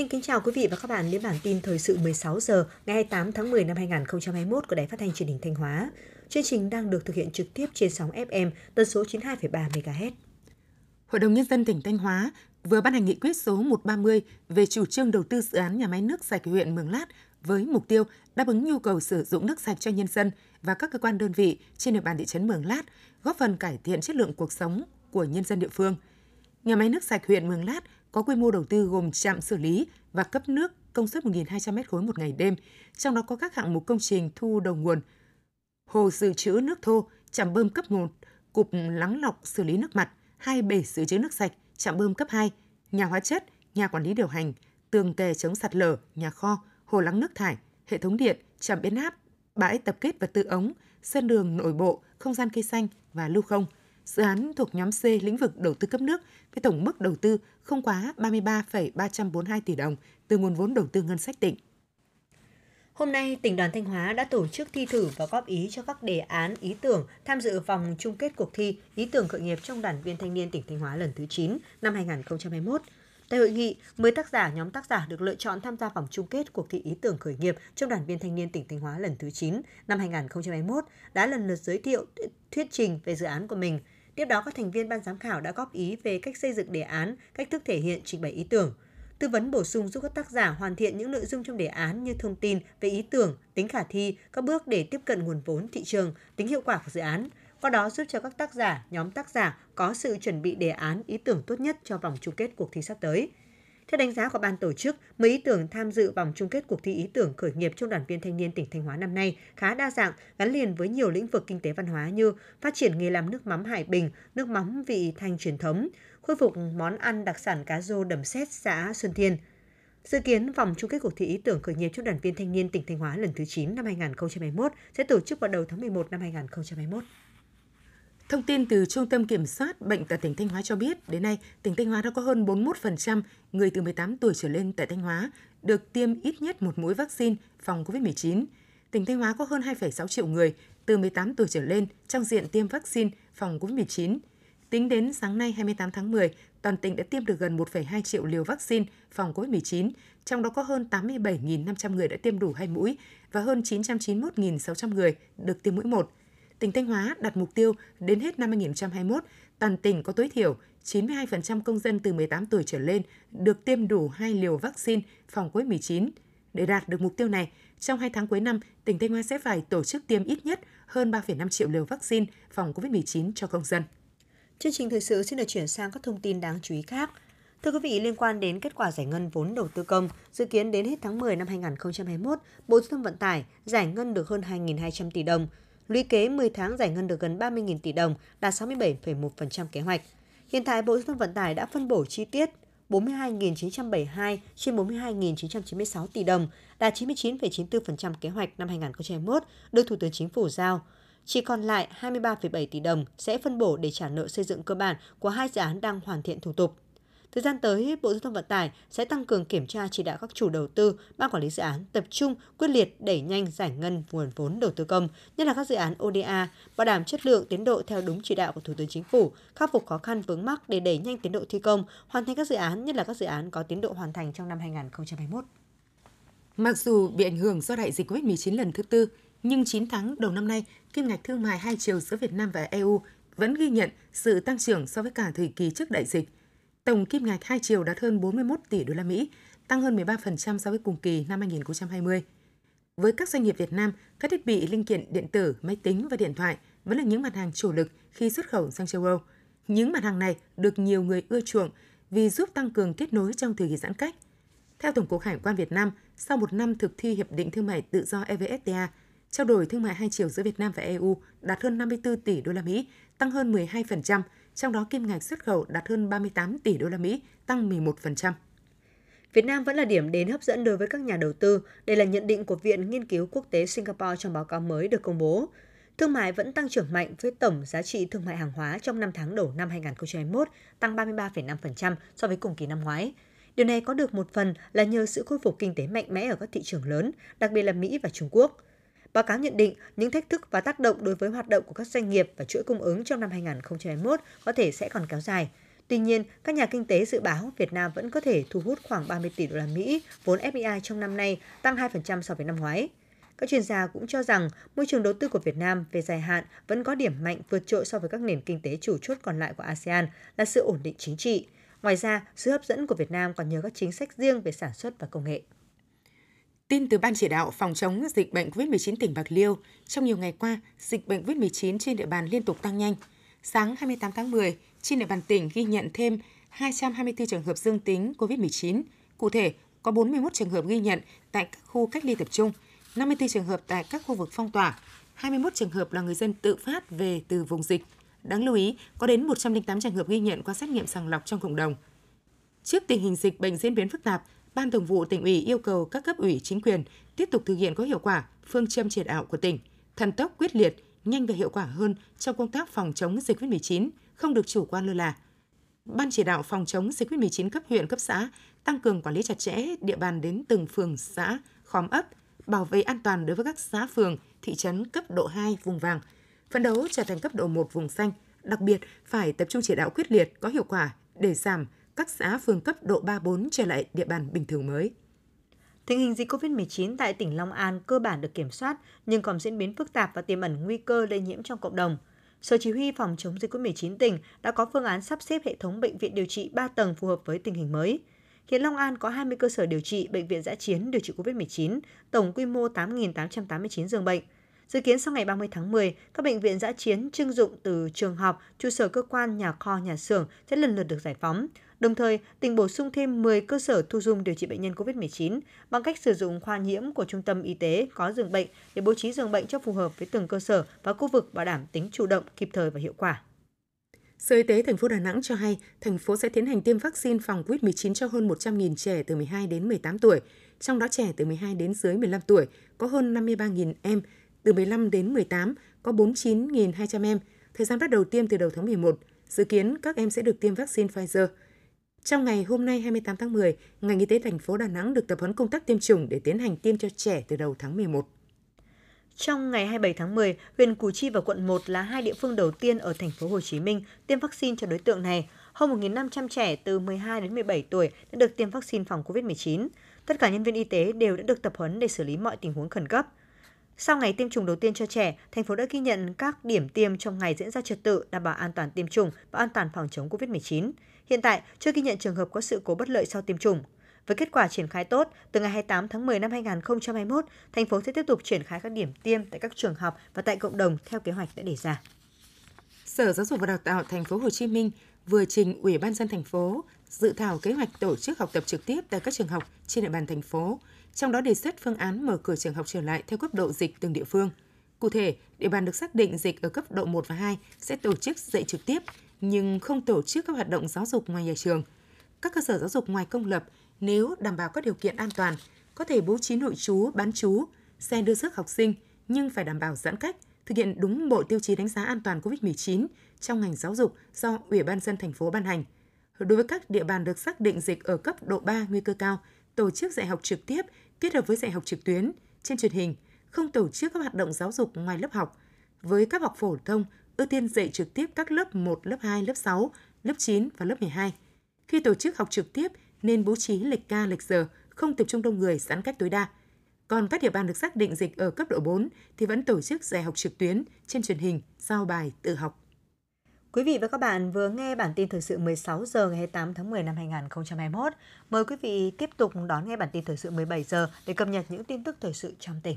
Xin kính chào quý vị và các bạn đến bản tin thời sự 16 giờ ngày 28 tháng 10 năm 2021 của Đài Phát thanh Truyền hình Thanh Hóa. Chương trình đang được thực hiện trực tiếp trên sóng FM tần số 92,3 MHz. Hội đồng Nhân dân tỉnh Thanh Hóa vừa ban hành nghị quyết số 130 về chủ trương đầu tư dự án nhà máy nước sạch huyện Mường Lát với mục tiêu đáp ứng nhu cầu sử dụng nước sạch cho nhân dân và các cơ quan đơn vị trên địa bàn thị trấn Mường Lát, góp phần cải thiện chất lượng cuộc sống của nhân dân địa phương. Nhà máy nước sạch huyện Mường Lát có quy mô đầu tư gồm trạm xử lý và cấp nước công suất 1.200 m khối một ngày đêm, trong đó có các hạng mục công trình thu đầu nguồn, hồ dự trữ nước thô, trạm bơm cấp 1, cục lắng lọc xử lý nước mặt, hai bể dự trữ nước sạch, trạm bơm cấp 2, nhà hóa chất, nhà quản lý điều hành, tường kè chống sạt lở, nhà kho, hồ lắng nước thải, hệ thống điện, trạm biến áp, bãi tập kết vật tư ống, sân đường nội bộ, không gian cây xanh và lưu không. Dự án thuộc nhóm C lĩnh vực đầu tư cấp nước với tổng mức đầu tư không quá 33,342 tỷ đồng từ nguồn vốn đầu tư ngân sách tỉnh. Hôm nay, tỉnh đoàn Thanh Hóa đã tổ chức thi thử và góp ý cho các đề án, ý tưởng tham dự vòng chung kết cuộc thi Ý tưởng khởi nghiệp trong đoàn viên thanh niên tỉnh Thanh Hóa lần thứ 9 năm 2021. Tại hội nghị, 10 tác giả nhóm tác giả được lựa chọn tham gia vòng chung kết cuộc thi ý tưởng khởi nghiệp trong đoàn viên thanh niên tỉnh Thanh Hóa lần thứ 9 năm 2021 đã lần lượt giới thiệu thuyết trình về dự án của mình. Tiếp đó, các thành viên ban giám khảo đã góp ý về cách xây dựng đề án, cách thức thể hiện trình bày ý tưởng – tư vấn bổ sung giúp các tác giả hoàn thiện những nội dung trong đề án như thông tin về ý tưởng, tính khả thi, các bước để tiếp cận nguồn vốn thị trường, tính hiệu quả của dự án. Qua đó giúp cho các tác giả, nhóm tác giả có sự chuẩn bị đề án, ý tưởng tốt nhất cho vòng chung kết cuộc thi sắp tới. Theo đánh giá của ban tổ chức, 10 ý tưởng tham dự vòng chung kết cuộc thi ý tưởng khởi nghiệp trong đoàn viên thanh niên tỉnh Thanh Hóa năm nay khá đa dạng, gắn liền với nhiều lĩnh vực kinh tế văn hóa như phát triển nghề làm nước mắm Hải Bình, nước mắm vị thanh truyền thống, khôi phục món ăn đặc sản cá rô đầm xét xã Xuân Thiên. Dự kiến vòng chung kết cuộc thi ý tưởng khởi nghiệp cho đoàn viên thanh niên tỉnh Thanh Hóa lần thứ 9 năm 2021 sẽ tổ chức vào đầu tháng 11 năm 2021. Thông tin từ Trung tâm Kiểm soát Bệnh tật tỉnh Thanh Hóa cho biết, đến nay, tỉnh Thanh Hóa đã có hơn 41% người từ 18 tuổi trở lên tại Thanh Hóa được tiêm ít nhất một mũi vaccine phòng COVID-19. Tỉnh Thanh Hóa có hơn 2,6 triệu người từ 18 tuổi trở lên trong diện tiêm vaccine phòng COVID-19. Tính đến sáng nay 28 tháng 10, toàn tỉnh đã tiêm được gần 1,2 triệu liều vaccine phòng COVID-19, trong đó có hơn 87.500 người đã tiêm đủ hai mũi và hơn 991.600 người được tiêm mũi 1. Tỉnh Thanh Hóa đặt mục tiêu đến hết năm 2021, toàn tỉnh có tối thiểu 92% công dân từ 18 tuổi trở lên được tiêm đủ hai liều vaccine phòng COVID-19. Để đạt được mục tiêu này, trong hai tháng cuối năm, tỉnh Thanh Hóa sẽ phải tổ chức tiêm ít nhất hơn 3,5 triệu liều vaccine phòng COVID-19 cho công dân. Chương trình thời sự xin được chuyển sang các thông tin đáng chú ý khác. Thưa quý vị, liên quan đến kết quả giải ngân vốn đầu tư công, dự kiến đến hết tháng 10 năm 2021, Bộ Giao thông Vận tải giải ngân được hơn 2.200 tỷ đồng. Lũy kế 10 tháng giải ngân được gần 30.000 tỷ đồng, đạt 67,1% kế hoạch. Hiện tại, Bộ Giao thông Vận tải đã phân bổ chi tiết 42.972 trên 42.996 tỷ đồng, đạt 99,94% kế hoạch năm 2021 được Thủ tướng Chính phủ giao. Chỉ còn lại 23,7 tỷ đồng sẽ phân bổ để trả nợ xây dựng cơ bản của hai dự án đang hoàn thiện thủ tục. Thời gian tới, Bộ Giao thông Vận tải sẽ tăng cường kiểm tra chỉ đạo các chủ đầu tư, ban quản lý dự án tập trung quyết liệt đẩy nhanh giải ngân nguồn vốn đầu tư công, nhất là các dự án ODA, bảo đảm chất lượng tiến độ theo đúng chỉ đạo của Thủ tướng Chính phủ, khắc phục khó khăn vướng mắc để đẩy nhanh tiến độ thi công, hoàn thành các dự án, nhất là các dự án có tiến độ hoàn thành trong năm 2021. Mặc dù bị ảnh hưởng do đại dịch COVID-19 lần thứ tư, nhưng 9 tháng đầu năm nay, kim ngạch thương mại hai chiều giữa Việt Nam và EU vẫn ghi nhận sự tăng trưởng so với cả thời kỳ trước đại dịch. Tổng kim ngạch hai chiều đạt hơn 41 tỷ đô la Mỹ, tăng hơn 13% so với cùng kỳ năm 2020. Với các doanh nghiệp Việt Nam, các thiết bị linh kiện điện tử, máy tính và điện thoại vẫn là những mặt hàng chủ lực khi xuất khẩu sang châu Âu. Những mặt hàng này được nhiều người ưa chuộng vì giúp tăng cường kết nối trong thời kỳ giãn cách. Theo Tổng cục Hải quan Việt Nam, sau một năm thực thi Hiệp định Thương mại Tự do EVFTA, trao đổi thương mại hai chiều giữa Việt Nam và EU đạt hơn 54 tỷ đô la Mỹ, tăng hơn 12%, trong đó kim ngạch xuất khẩu đạt hơn 38 tỷ đô la Mỹ, tăng 11%. Việt Nam vẫn là điểm đến hấp dẫn đối với các nhà đầu tư. Đây là nhận định của Viện Nghiên cứu Quốc tế Singapore trong báo cáo mới được công bố. Thương mại vẫn tăng trưởng mạnh với tổng giá trị thương mại hàng hóa trong 5 tháng đầu năm 2021 tăng 33,5% so với cùng kỳ năm ngoái. Điều này có được một phần là nhờ sự khôi phục kinh tế mạnh mẽ ở các thị trường lớn, đặc biệt là Mỹ và Trung Quốc – Báo cáo nhận định những thách thức và tác động đối với hoạt động của các doanh nghiệp và chuỗi cung ứng trong năm 2021 có thể sẽ còn kéo dài. Tuy nhiên, các nhà kinh tế dự báo Việt Nam vẫn có thể thu hút khoảng 30 tỷ đô la Mỹ vốn FDI trong năm nay, tăng 2% so với năm ngoái. Các chuyên gia cũng cho rằng môi trường đầu tư của Việt Nam về dài hạn vẫn có điểm mạnh vượt trội so với các nền kinh tế chủ chốt còn lại của ASEAN là sự ổn định chính trị. Ngoài ra, sự hấp dẫn của Việt Nam còn nhờ các chính sách riêng về sản xuất và công nghệ. Tin từ Ban chỉ đạo phòng chống dịch bệnh COVID-19 tỉnh Bạc Liêu, trong nhiều ngày qua, dịch bệnh COVID-19 trên địa bàn liên tục tăng nhanh. Sáng 28 tháng 10, trên địa bàn tỉnh ghi nhận thêm 224 trường hợp dương tính COVID-19. Cụ thể, có 41 trường hợp ghi nhận tại các khu cách ly tập trung, 54 trường hợp tại các khu vực phong tỏa, 21 trường hợp là người dân tự phát về từ vùng dịch. Đáng lưu ý, có đến 108 trường hợp ghi nhận qua xét nghiệm sàng lọc trong cộng đồng. Trước tình hình dịch bệnh diễn biến phức tạp, Ban Thường vụ tỉnh ủy yêu cầu các cấp ủy chính quyền tiếp tục thực hiện có hiệu quả phương châm chỉ đạo của tỉnh, thần tốc quyết liệt, nhanh và hiệu quả hơn trong công tác phòng chống dịch COVID-19, không được chủ quan lơ là. Ban chỉ đạo phòng chống dịch COVID-19 cấp huyện, cấp xã tăng cường quản lý chặt chẽ địa bàn đến từng phường, xã, khóm ấp, bảo vệ an toàn đối với các xã phường, thị trấn cấp độ 2 vùng vàng, phấn đấu trở thành cấp độ 1 vùng xanh, đặc biệt phải tập trung chỉ đạo quyết liệt có hiệu quả để giảm các xã phường cấp độ 3-4 trở lại địa bàn bình thường mới. Tình hình dịch COVID-19 tại tỉnh Long An cơ bản được kiểm soát nhưng còn diễn biến phức tạp và tiềm ẩn nguy cơ lây nhiễm trong cộng đồng. Sở Chỉ huy phòng chống dịch COVID-19 tỉnh đã có phương án sắp xếp hệ thống bệnh viện điều trị 3 tầng phù hợp với tình hình mới. Hiện Long An có 20 cơ sở điều trị bệnh viện giã chiến điều trị COVID-19, tổng quy mô 8.889 giường bệnh. Dự kiến sau ngày 30 tháng 10, các bệnh viện giã chiến trưng dụng từ trường học, trụ sở cơ quan, nhà kho, nhà xưởng sẽ lần lượt được giải phóng. Đồng thời, tỉnh bổ sung thêm 10 cơ sở thu dung điều trị bệnh nhân COVID-19 bằng cách sử dụng khoa nhiễm của trung tâm y tế có giường bệnh để bố trí giường bệnh cho phù hợp với từng cơ sở và khu vực bảo đảm tính chủ động, kịp thời và hiệu quả. Sở Y tế thành phố Đà Nẵng cho hay, thành phố sẽ tiến hành tiêm vaccine phòng COVID-19 cho hơn 100.000 trẻ từ 12 đến 18 tuổi, trong đó trẻ từ 12 đến dưới 15 tuổi có hơn 53.000 em, từ 15 đến 18 có 49.200 em. Thời gian bắt đầu tiêm từ đầu tháng 11, dự kiến các em sẽ được tiêm vaccine Pfizer. Trong ngày hôm nay 28 tháng 10, ngành y tế thành phố Đà Nẵng được tập huấn công tác tiêm chủng để tiến hành tiêm cho trẻ từ đầu tháng 11. Trong ngày 27 tháng 10, huyện Củ Chi và quận 1 là hai địa phương đầu tiên ở thành phố Hồ Chí Minh tiêm vaccine cho đối tượng này. Hơn 1.500 trẻ từ 12 đến 17 tuổi đã được tiêm vaccine phòng COVID-19. Tất cả nhân viên y tế đều đã được tập huấn để xử lý mọi tình huống khẩn cấp. Sau ngày tiêm chủng đầu tiên cho trẻ, thành phố đã ghi nhận các điểm tiêm trong ngày diễn ra trật tự, đảm bảo an toàn tiêm chủng và an toàn phòng chống COVID-19. Hiện tại, chưa ghi nhận trường hợp có sự cố bất lợi sau tiêm chủng. Với kết quả triển khai tốt, từ ngày 28 tháng 10 năm 2021, thành phố sẽ tiếp tục triển khai các điểm tiêm tại các trường học và tại cộng đồng theo kế hoạch đã đề ra. Sở Giáo dục và Đào tạo thành phố Hồ Chí Minh vừa trình Ủy ban dân thành phố dự thảo kế hoạch tổ chức học tập trực tiếp tại các trường học trên địa bàn thành phố, trong đó đề xuất phương án mở cửa trường học trở lại theo cấp độ dịch từng địa phương. Cụ thể, địa bàn được xác định dịch ở cấp độ 1 và 2 sẽ tổ chức dạy trực tiếp nhưng không tổ chức các hoạt động giáo dục ngoài nhà trường. Các cơ sở giáo dục ngoài công lập nếu đảm bảo các điều kiện an toàn, có thể bố trí nội trú, bán trú, xe đưa rước học sinh nhưng phải đảm bảo giãn cách, thực hiện đúng bộ tiêu chí đánh giá an toàn COVID-19 trong ngành giáo dục do Ủy ban dân thành phố ban hành. Đối với các địa bàn được xác định dịch ở cấp độ 3 nguy cơ cao, tổ chức dạy học trực tiếp kết hợp với dạy học trực tuyến trên truyền hình, không tổ chức các hoạt động giáo dục ngoài lớp học. Với các học phổ thông, ưu tiên dạy trực tiếp các lớp 1, lớp 2, lớp 6, lớp 9 và lớp 12. Khi tổ chức học trực tiếp nên bố trí lịch ca, lịch giờ, không tập trung đông người, giãn cách tối đa. Còn các địa bàn được xác định dịch ở cấp độ 4 thì vẫn tổ chức dạy học trực tuyến trên truyền hình, giao bài, tự học. Quý vị và các bạn vừa nghe bản tin thời sự 16 giờ ngày 28 tháng 10 năm 2021. Mời quý vị tiếp tục đón nghe bản tin thời sự 17 giờ để cập nhật những tin tức thời sự trong tỉnh.